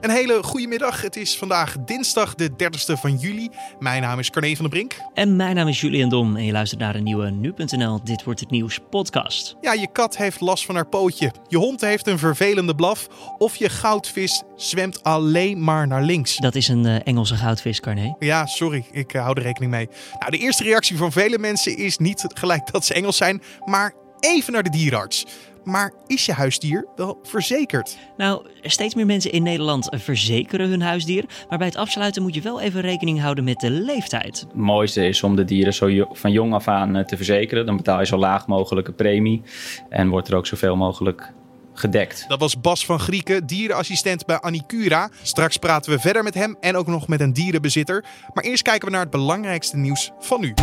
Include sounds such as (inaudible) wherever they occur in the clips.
Een hele goede middag. Het is vandaag dinsdag de 30ste van juli. Mijn naam is Carne van der Brink. En mijn naam is Julian Dom en je luistert naar een nieuwe Nu.nl Dit Wordt Het Nieuws podcast. Ja, je kat heeft last van haar pootje. Je hond heeft een vervelende blaf. Of je goudvis zwemt alleen maar naar links. Dat is een uh, Engelse goudvis, Carne. Ja, sorry. Ik uh, hou er rekening mee. Nou, de eerste reactie van vele mensen is niet gelijk dat ze Engels zijn, maar even naar de dierenarts. Maar is je huisdier wel verzekerd? Nou, steeds meer mensen in Nederland verzekeren hun huisdier. Maar bij het afsluiten moet je wel even rekening houden met de leeftijd. Het mooiste is om de dieren zo van jong af aan eh, te verzekeren. Dan betaal je zo laag mogelijke premie. En wordt er ook zoveel mogelijk gedekt. Dat was Bas van Grieken, dierenassistent bij Anicura. Straks praten we verder met hem en ook nog met een dierenbezitter. Maar eerst kijken we naar het belangrijkste nieuws van nu.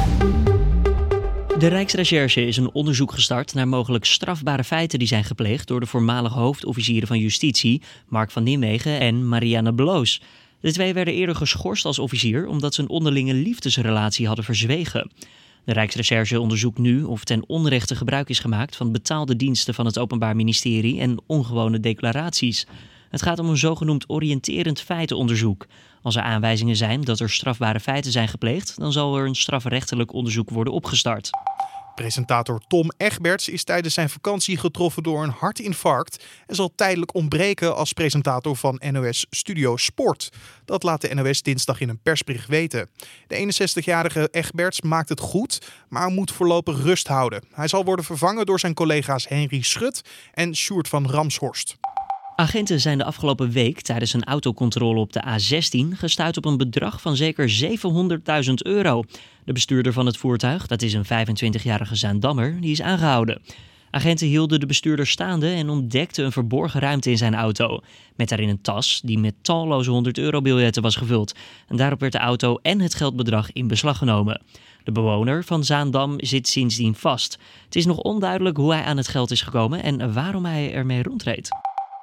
De Rijksrecherche is een onderzoek gestart naar mogelijk strafbare feiten die zijn gepleegd door de voormalige hoofdofficieren van justitie, Mark van Nimwegen en Marianne Bloos. De twee werden eerder geschorst als officier omdat ze een onderlinge liefdesrelatie hadden verzwegen. De Rijksrecherche onderzoekt nu of ten onrechte gebruik is gemaakt van betaalde diensten van het Openbaar Ministerie en ongewone declaraties. Het gaat om een zogenoemd oriënterend feitenonderzoek. Als er aanwijzingen zijn dat er strafbare feiten zijn gepleegd, dan zal er een strafrechtelijk onderzoek worden opgestart. Presentator Tom Egberts is tijdens zijn vakantie getroffen door een hartinfarct en zal tijdelijk ontbreken als presentator van NOS Studio Sport. Dat laat de NOS dinsdag in een persbericht weten. De 61-jarige Egberts maakt het goed, maar moet voorlopig rust houden. Hij zal worden vervangen door zijn collega's Henry Schut en Sjoerd van Ramshorst. Agenten zijn de afgelopen week tijdens een autocontrole op de A16 gestuurd op een bedrag van zeker 700.000 euro. De bestuurder van het voertuig, dat is een 25-jarige Zaandammer, die is aangehouden. Agenten hielden de bestuurder staande en ontdekten een verborgen ruimte in zijn auto. Met daarin een tas die met talloze 100 euro biljetten was gevuld. En daarop werd de auto en het geldbedrag in beslag genomen. De bewoner van Zaandam zit sindsdien vast. Het is nog onduidelijk hoe hij aan het geld is gekomen en waarom hij ermee rondreed.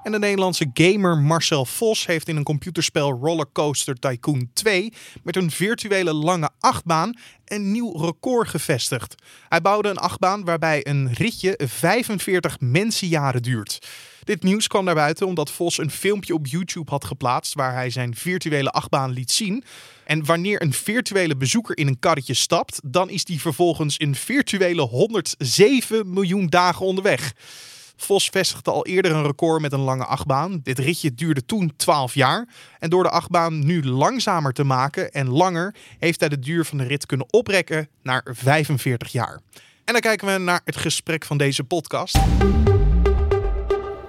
En de Nederlandse gamer Marcel Vos heeft in een computerspel Rollercoaster Tycoon 2 met een virtuele lange achtbaan een nieuw record gevestigd. Hij bouwde een achtbaan waarbij een ritje 45 mensenjaren duurt. Dit nieuws kwam naar buiten omdat Vos een filmpje op YouTube had geplaatst waar hij zijn virtuele achtbaan liet zien. En wanneer een virtuele bezoeker in een karretje stapt, dan is die vervolgens een virtuele 107 miljoen dagen onderweg. Vos vestigde al eerder een record met een lange achtbaan. Dit ritje duurde toen 12 jaar. En door de achtbaan nu langzamer te maken en langer, heeft hij de duur van de rit kunnen oprekken naar 45 jaar. En dan kijken we naar het gesprek van deze podcast.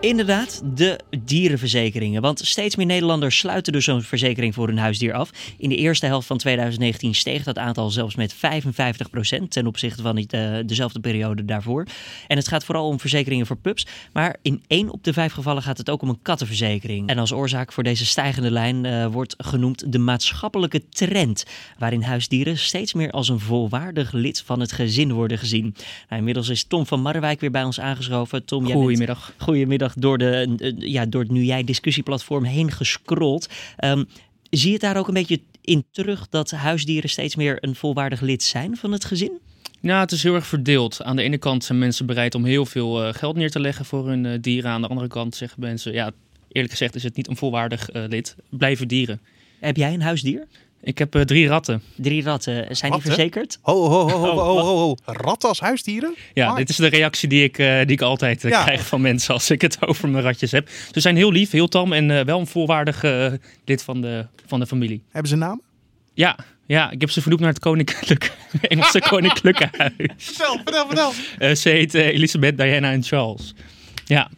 Inderdaad, de dierenverzekeringen. Want steeds meer Nederlanders sluiten dus zo'n verzekering voor hun huisdier af. In de eerste helft van 2019 steeg dat aantal zelfs met 55% ten opzichte van de, eh, dezelfde periode daarvoor. En het gaat vooral om verzekeringen voor pups. Maar in één op de vijf gevallen gaat het ook om een kattenverzekering. En als oorzaak voor deze stijgende lijn uh, wordt genoemd de maatschappelijke trend. Waarin huisdieren steeds meer als een volwaardig lid van het gezin worden gezien. Nou, inmiddels is Tom van Marwijk weer bij ons aangeschoven. Tom, Goedemiddag. Goedemiddag door, de, ja, door het Nu Jij discussieplatform heen gescrolld. Um, zie je het daar ook een beetje in terug dat huisdieren steeds meer een volwaardig lid zijn van het gezin? Nou, het is heel erg verdeeld. Aan de ene kant zijn mensen bereid om heel veel uh, geld neer te leggen voor hun uh, dieren. Aan de andere kant zeggen mensen, ja, eerlijk gezegd is het niet een volwaardig uh, lid. Blijven dieren. Heb jij een huisdier? Ik heb uh, drie ratten. Drie ratten. Zijn ratten? die verzekerd? Ho, ho, ho, ho, ho, ho, ho. Ratten als huisdieren? Ja, dit is de reactie die ik, uh, die ik altijd uh, ja. krijg van mensen als ik het (laughs) over mijn ratjes heb. Ze zijn heel lief, heel tam en wel een volwaardig lid van de, van de familie. Hebben ze namen? Ja, ja, ik heb ze vernoemd naar het koninklijke, (laughs) Engelse (laughs) koninklijke huis. Vertel, vertel, vertel. ze heet Elisabeth, Diana en Charles. Ja.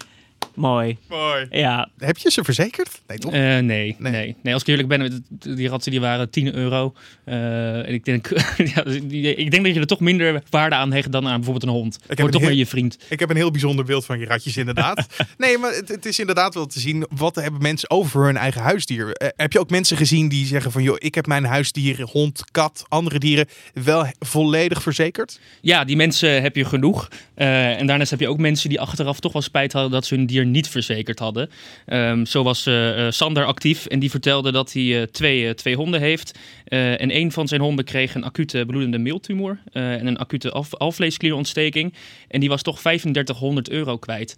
Mooi. Mooi. Ja. Heb je ze verzekerd? Nee, toch? Uh, nee, nee, nee, nee. Als ik eerlijk ben, die ratten die waren 10 euro. Uh, en ik denk, (laughs) ja, ik denk dat je er toch minder waarde aan hecht dan aan bijvoorbeeld een hond. Ik Wordt toch heel, meer je vriend. Ik heb een heel bijzonder beeld van je ratjes, inderdaad. (laughs) nee, maar het, het, is inderdaad wel te zien. Wat hebben mensen over hun eigen huisdier? Uh, heb je ook mensen gezien die zeggen van, joh, ik heb mijn huisdier, hond, kat, andere dieren, wel volledig verzekerd? Ja, die mensen heb je genoeg. en daarnaast heb je ook mensen die achteraf toch wel spijt hadden dat ze hun dier niet verzekerd hadden. Um, zo was uh, Sander actief en die vertelde dat hij uh, twee, twee honden heeft. en een van zijn honden kreeg een acute bloedende meeltumor en een acute alvleesklierontsteking. En die was toch 3500 euro kwijt.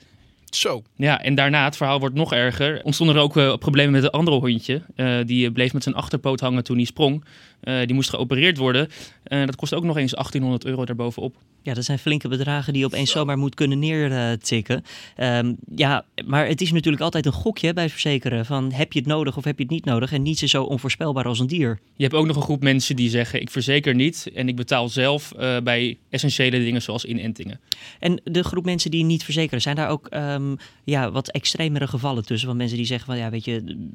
Zo. Ja, en daarna, het verhaal wordt nog erger, ontstonden er ook uh, problemen met een andere hondje. Uh, die bleef met zijn achterpoot hangen toen hij sprong. Uh, die moest geopereerd worden. dat kost ook nog eens 1800 euro daarbovenop. Ja, dat zijn flinke bedragen die je opeens zomaar moet kunnen neertikken. Um, ja, maar het is natuurlijk altijd een gokje bij verzekeren. Van heb je het nodig of heb je het niet nodig? En niets is zo onvoorspelbaar als een dier. Je hebt ook nog een groep mensen die zeggen ik verzeker niet. En ik betaal zelf bij essentiële dingen zoals inentingen. En de groep mensen die niet verzekeren, zijn daar ook um, ja, wat extremere gevallen tussen? Van mensen die zeggen van ja, weet je,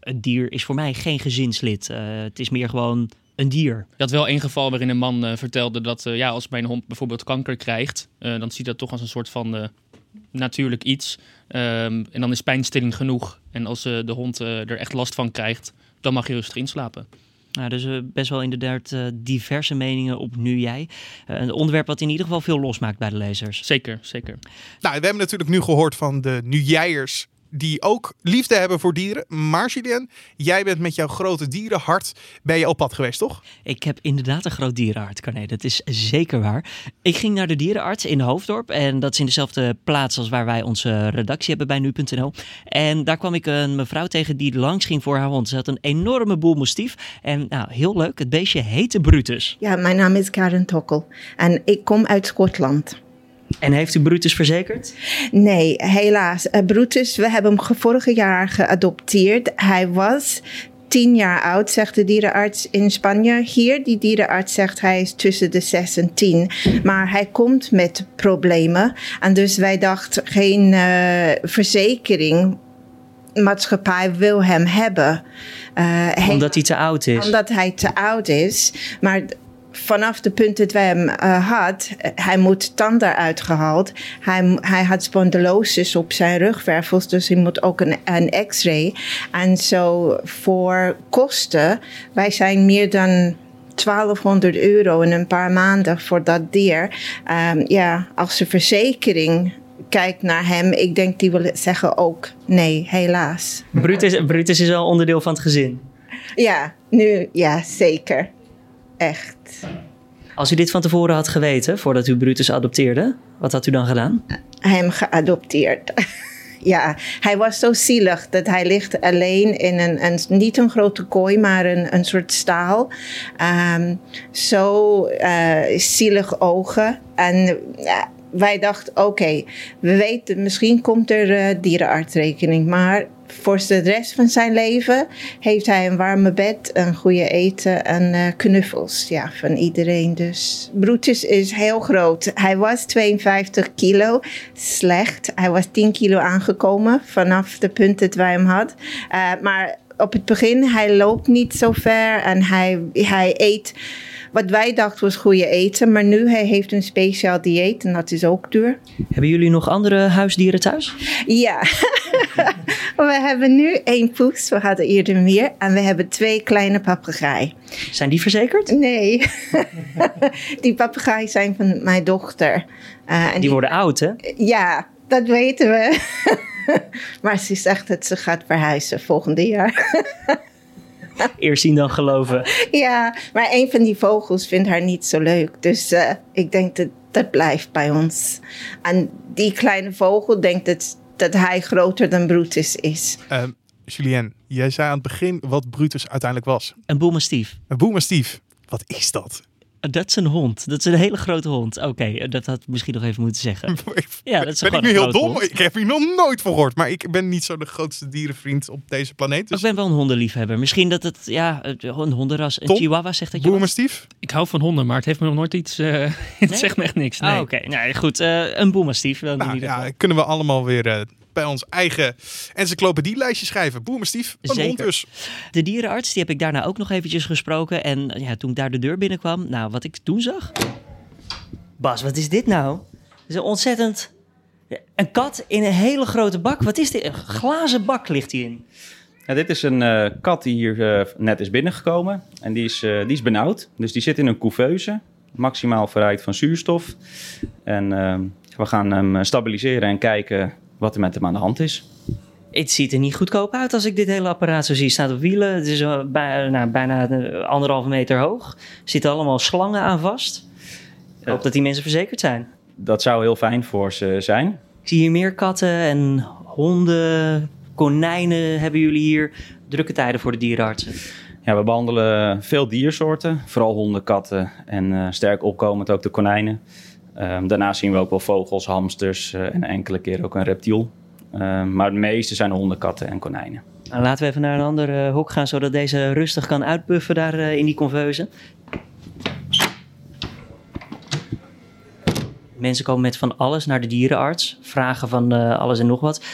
het dier is voor mij geen gezinslid. Uh, het is meer gewoon een dier. Je had wel één geval waarin een man uh, vertelde dat uh, ja, als mijn hond bijvoorbeeld kanker krijgt, dan ziet dat toch als een soort van natuurlijk iets. Um, en dan is pijnstilling genoeg. En als de hond er echt last van krijgt, dan mag je rustig inslapen. Nou, dus best wel inderdaad uh, diverse meningen op nu jij. Uh, een onderwerp wat in ieder geval veel losmaakt bij de lezers. Zeker, zeker. Nou, we hebben natuurlijk nu gehoord van de nu jijers die ook liefde hebben voor dieren. Maar Julien, jij bent met jouw grote dierenhart ben je op pad geweest, toch? Ik heb inderdaad een groot dierenhart, Carné. Dat is zeker waar. Ik ging naar de dierenarts in Hoofddorp. En dat is in dezelfde plaats als waar wij onze redactie hebben bij nu.nl. En daar kwam ik een mevrouw tegen die langs ging voor haar hond. Ze had een enorme boel moestief. En nou, heel leuk, het beestje heette Brutus. Ja, mijn naam is Karen Tokkel. En ik kom uit Schotland. En heeft u Brutus verzekerd? Nee, helaas. Uh, Brutus, we hebben hem vorig jaar geadopteerd. Hij was tien jaar oud, zegt de dierenarts in Spanje. Hier, die dierenarts zegt hij is tussen de zes en tien. Maar hij komt met problemen. En dus wij dachten, geen uh, verzekering maatschappij wil hem hebben. Uh, omdat hij te oud is? Omdat hij te oud is. Maar vanaf de punt dat wij hem uh, had, hij moet tanden uitgehaald. Hij, hij had spondylosis op zijn rugwervels, dus hij moet ook een, een x-ray. En zo voor kosten, wij zijn meer dan 1200 euro in een paar maanden voor dat dier. Um, ja, als de verzekering kijkt naar hem, ik denk die wil zeggen ook nee, helaas. Brutus, Brutus is wel onderdeel van het gezin. Ja, nu ja, zeker echt. Als u dit van tevoren had geweten, voordat u Brutus adopteerde, wat had u dan gedaan? Hem geadopteerd. (laughs) ja, hij was zo zielig dat hij ligt alleen in een, een niet een grote kooi, maar een, een soort staal. Um, zo uh, zielig ogen. En uh, wij dachten, oké, we weten, misschien komt er uh, dierenartsrekening, maar voor de rest van zijn leven heeft hij een warme bed, een goede eten en uh, knuffels ja, van iedereen. Dus Brutus is heel groot. Hij was 52 kilo, slecht. Hij was 10 kilo aangekomen vanaf de punt dat wij hem hadden. Uh, maar op het begin, hij loopt niet zo ver en hij, hij eet wat wij dachten was goede eten. Maar nu hij heeft een speciaal dieet en dat is ook duur. Hebben jullie nog andere huisdieren thuis? Ja, (laughs) we hebben nu één poes. We hadden eerder meer. En we hebben twee kleine papegaaien. Zijn die verzekerd? Nee. (laughs) die papegaaien zijn van mijn dochter. Uh, en die, die worden oud, hè? Ja, dat weten we. (laughs) (laughs) maar ze zegt dat ze gaat verhuizen volgende jaar. (laughs) Eerst zien dan geloven. Ja, maar een van die vogels vindt haar niet zo leuk. Dus uh, ik denk dat dat blijft bij ons. En die kleine vogel denkt dat, dat hij groter dan Brutus is. Um, Julien, jij zei aan het begin wat Brutus uiteindelijk was. Een boelmastief. Een boelmastief. Wat is dat? Dat is een hond. Dat is een hele grote hond. Oké, okay, dat had ik misschien nog even moeten zeggen. (laughs) ja, dat is ben ik nu heel dom? Hond. Ik heb hier nog nooit voor gehoord. Maar ik ben niet zo de grootste dierenvriend op deze planeet. Dus... Ik ben wel een hondenliefhebber. Misschien dat het, ja, een hondenras, een chihuahua zegt dat je... Boelmastief? Ik hou van honden, maar het heeft me nog nooit iets... Uh, (laughs) het nee? zegt me echt niks. Nee. Ah, oké. Okay. Nee, goed. Uh, een boelmastief. Nou, ja, kunnen we allemaal weer... Uh, bij ons eigen encyclopedielijstje schrijven. Boemerstief, een Zeker. hond dus. De dierenarts, die heb ik daarna ook nog eventjes gesproken. En ja, toen ik daar de deur binnenkwam, nou, wat ik toen zag... Bas, wat is dit nou? Het is een ontzettend... Een kat in een hele grote bak. Wat is dit? Een glazen bak ligt die in. Ja, dit is een uh, kat die hier uh, net is binnengekomen. En die is, uh, die is benauwd. Dus die zit in een couveuse. Maximaal verrijkt van zuurstof. En we gaan hem stabiliseren en kijken wat er met hem aan de hand is. Het ziet er niet goedkoop uit als ik dit hele apparaat zo zie. Het staat op wielen. Het is uh, bij, nou, bijna anderhalve meter hoog. Er zitten allemaal slangen aan vast. Ik hoop dat die mensen verzekerd zijn. Dat zou heel fijn voor ze zijn. Ik zie hier meer katten en honden, konijnen hebben jullie hier. Drukke tijden voor de dierenartsen. Ja, we behandelen veel diersoorten, vooral honden, katten en uh, sterk opkomend ook de konijnen. Um, daarnaast zien we ook wel vogels, hamsters uh, en enkele keer ook een reptiel. Um, maar het meeste zijn honden, katten en konijnen. Nou, laten we even naar een ander uh, hok gaan, zodat deze rustig kan uitpuffen daar in die conveuze. Mensen komen met van alles naar de dierenarts, vragen van alles en nog wat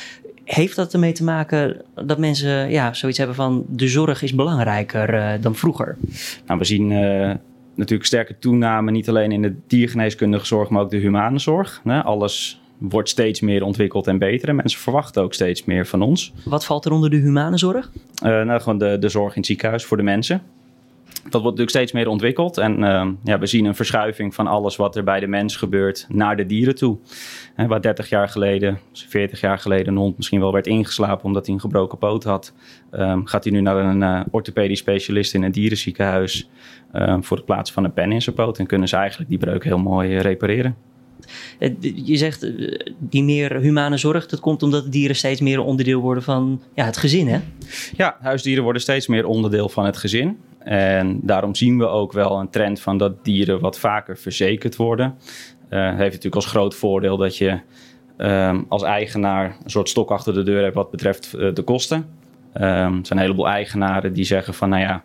heeft dat ermee te maken dat mensen ja, zoiets hebben van de zorg is belangrijker dan vroeger? Nou, we zien natuurlijk sterke toename, niet alleen in de diergeneeskundige zorg, maar ook de humane zorg. alles wordt steeds meer ontwikkeld en beter en mensen verwachten ook steeds meer van ons. Wat valt er onder de humane zorg? Uh, nou, gewoon de, de zorg in het ziekenhuis voor de mensen dat wordt natuurlijk steeds meer ontwikkeld. En uh, ja, we zien een verschuiving van alles wat er bij de mens gebeurt naar de dieren toe. He, waar 30 jaar geleden, 40 jaar geleden een hond misschien wel werd ingeslapen omdat hij een gebroken poot had, um, gaat hij nu naar een uh, orthopedisch specialist in een dierenziekenhuis um, voor het plaatsen van een pen in zijn poot. En kunnen ze eigenlijk die breuk heel mooi uh, repareren. Je zegt die meer humane zorg, dat komt omdat dieren steeds meer onderdeel worden van ja, het gezin, hè? Ja, huisdieren worden steeds meer onderdeel van het gezin. En daarom zien we ook wel een trend van dat dieren wat vaker verzekerd worden. Uh, heeft natuurlijk als groot voordeel dat je um, als eigenaar een soort stok achter de deur hebt wat betreft uh, de kosten. Um, er zijn een heleboel eigenaren die zeggen van nou ja,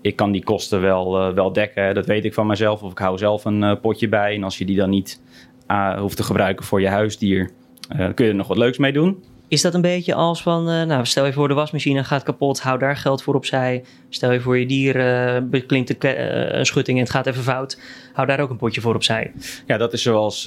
ik kan die kosten wel, uh, wel dekken. Dat weet ik van mezelf of ik hou zelf een potje bij. En als je die dan niet hoeft te gebruiken voor je huisdier, kun je er nog wat leuks mee doen. Is dat een beetje als van, uh, nou, stel je voor de wasmachine gaat kapot, hou daar geld voor opzij. Stel je voor je dier uh, beklinkt een uh, schutting en het gaat even fout, hou daar ook een potje voor opzij. Ja, dat is zoals,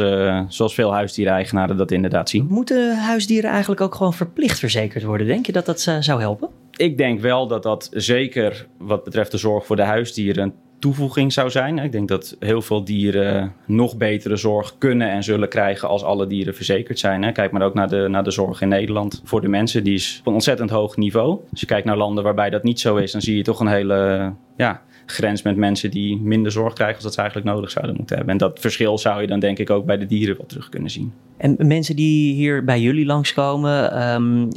zoals veel huisdiereigenaren dat inderdaad zien. Moeten huisdieren eigenlijk ook gewoon verplicht verzekerd worden? Denk je dat dat zou helpen? Ik denk wel dat dat zeker wat betreft de zorg voor de huisdieren toevoeging zou zijn. Ik denk dat heel veel dieren nog betere zorg kunnen en zullen krijgen als alle dieren verzekerd zijn. Kijk maar ook naar de, naar de zorg in Nederland voor de mensen. Die is op een ontzettend hoog niveau. Als je kijkt naar landen waarbij dat niet zo is, dan zie je toch een hele ja, grens met mensen die minder zorg krijgen als dat ze eigenlijk nodig zouden moeten hebben. En dat verschil zou je dan denk ik ook bij de dieren wat terug kunnen zien. En mensen die hier bij jullie langskomen, um,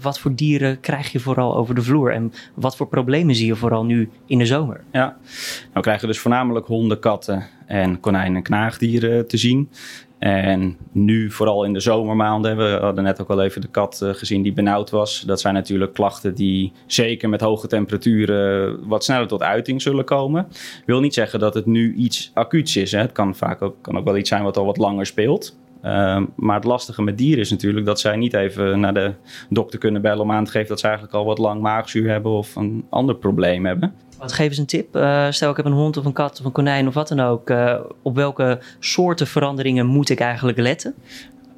wat voor dieren krijg je vooral over de vloer? En wat voor problemen zie je vooral nu in de zomer? Ja, nou, we krijgen dus voornamelijk honden, katten en konijnen en knaagdieren te zien. En nu, vooral in de zomermaanden, we hadden net ook al even de kat uh, gezien die benauwd was. Dat zijn natuurlijk klachten die zeker met hoge temperaturen wat sneller tot uiting zullen komen. Wil niet zeggen dat het nu iets acuuts is. Hè. Het kan vaak ook, kan ook wel iets zijn wat al wat langer speelt. Uh, maar het lastige met dieren is natuurlijk dat zij niet even naar de dokter kunnen bellen om aan te geven dat ze eigenlijk al wat lang maagzuur hebben of een ander probleem hebben. Wat geef eens een tip. Uh, stel ik heb een hond of een kat of een konijn of wat dan ook. Uh, op welke soorten veranderingen moet ik eigenlijk letten?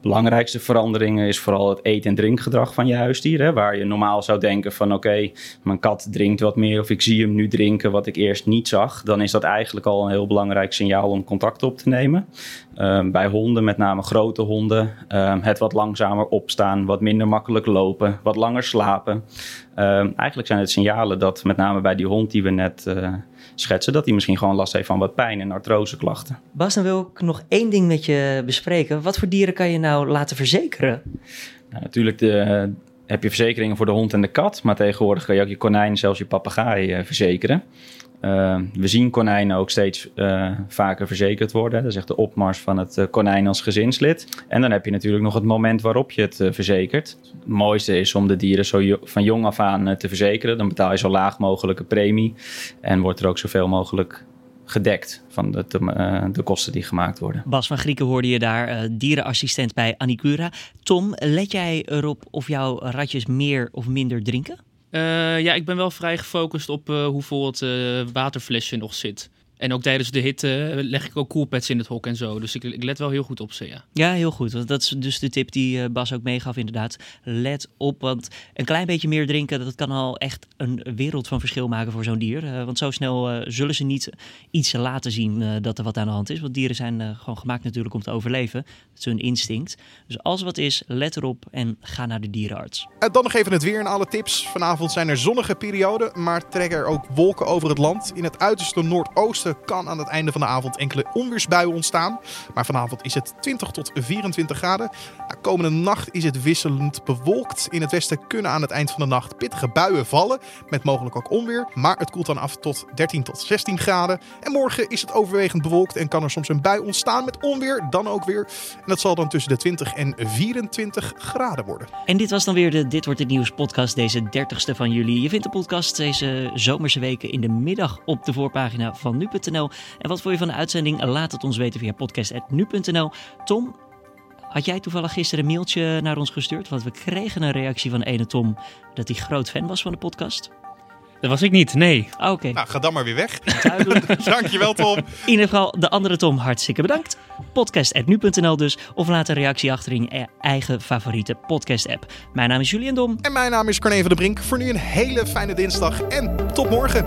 Belangrijkste veranderingen is vooral het eet- en drinkgedrag van je huisdier. Hè, waar je normaal zou denken van oké, mijn kat drinkt wat meer of ik zie hem nu drinken wat ik eerst niet zag. Dan is dat eigenlijk al een heel belangrijk signaal om contact op te nemen. Um, bij honden, met name grote honden, um, het wat langzamer opstaan, wat minder makkelijk lopen, wat langer slapen. Um, eigenlijk zijn het signalen dat met name bij die hond die we net uh, schetsen, dat hij misschien gewoon last heeft van wat pijn en artroseklachten. Bas, dan wil ik nog één ding met je bespreken. Wat voor dieren kan je nou laten verzekeren? Nou, natuurlijk de, heb je verzekeringen voor de hond en de kat, maar tegenwoordig kan je ook je konijn, zelfs je papegaai uh, verzekeren. Uh, we zien konijnen ook steeds uh, vaker verzekerd worden. Dat is echt de opmars van het uh, konijn als gezinslid. En dan heb je natuurlijk nog het moment waarop je het verzekert. Het mooiste is om de dieren zo van jong af aan te verzekeren. Dan betaal je zo laag mogelijke premie. En wordt er ook zoveel mogelijk gedekt van de, kosten die gemaakt worden. Bas van Grieken hoorde je daar, dierenassistent bij Anicura. Tom, let jij erop of jouw ratjes meer of minder drinken? Uh, ja, ik ben wel vrij gefocust op uh, hoeveel het uh, waterflesje nog zit. En ook tijdens de hitte leg ik ook coolpads in het hok en zo. Dus ik, ik, let wel heel goed op ze, ja. Ja, heel goed. Dat is dus de tip die Bas ook meegaf inderdaad. Let op, want een klein beetje meer drinken... dat kan al echt een wereld van verschil maken voor zo'n dier. want zo snel zullen ze niet iets laten zien dat er wat aan de hand is. Want dieren zijn gewoon gemaakt natuurlijk om te overleven. Dat is hun instinct. Dus als er wat is, let erop en ga naar de dierenarts. En dan nog even het weer en alle tips. Vanavond zijn er zonnige perioden, maar trekken er ook wolken over het land. In het uiterste noordoosten kan aan het einde van de avond enkele onweersbuien ontstaan. Maar vanavond is het 20 tot 24 graden. Komende nacht is het wisselend bewolkt. In het westen kunnen aan het eind van de nacht pittige buien vallen. Met mogelijk ook onweer. Maar het koelt dan af tot 13 tot 16 graden. En morgen is het overwegend bewolkt en kan er soms een bui ontstaan met onweer. Dan ook weer. En dat zal dan tussen de 20 en 24 graden worden. En dit was dan weer de Dit Wordt Het Nieuws podcast, deze 30ste van juli. Je vindt de podcast deze zomerse weken in de middag op de voorpagina van nu.nl. En wat vond je van de uitzending? Laat het ons weten via podcast.nu.nl. Tom, had jij toevallig gisteren een mailtje naar ons gestuurd? Want we kregen een reactie van ene Tom dat hij groot fan was van de podcast. Dat was ik niet, nee. Ah, Oké, Nou, ga dan maar weer weg. duidelijk. (laughs) Dankjewel Tom. In ieder geval, de andere Tom, hartstikke bedankt. Podcast.nu.nl dus. Of laat een reactie achter in je eigen favoriete podcast-app. Mijn naam is Julian Dom. En mijn naam is Carne van de Brink. Voor nu een hele fijne dinsdag en tot morgen.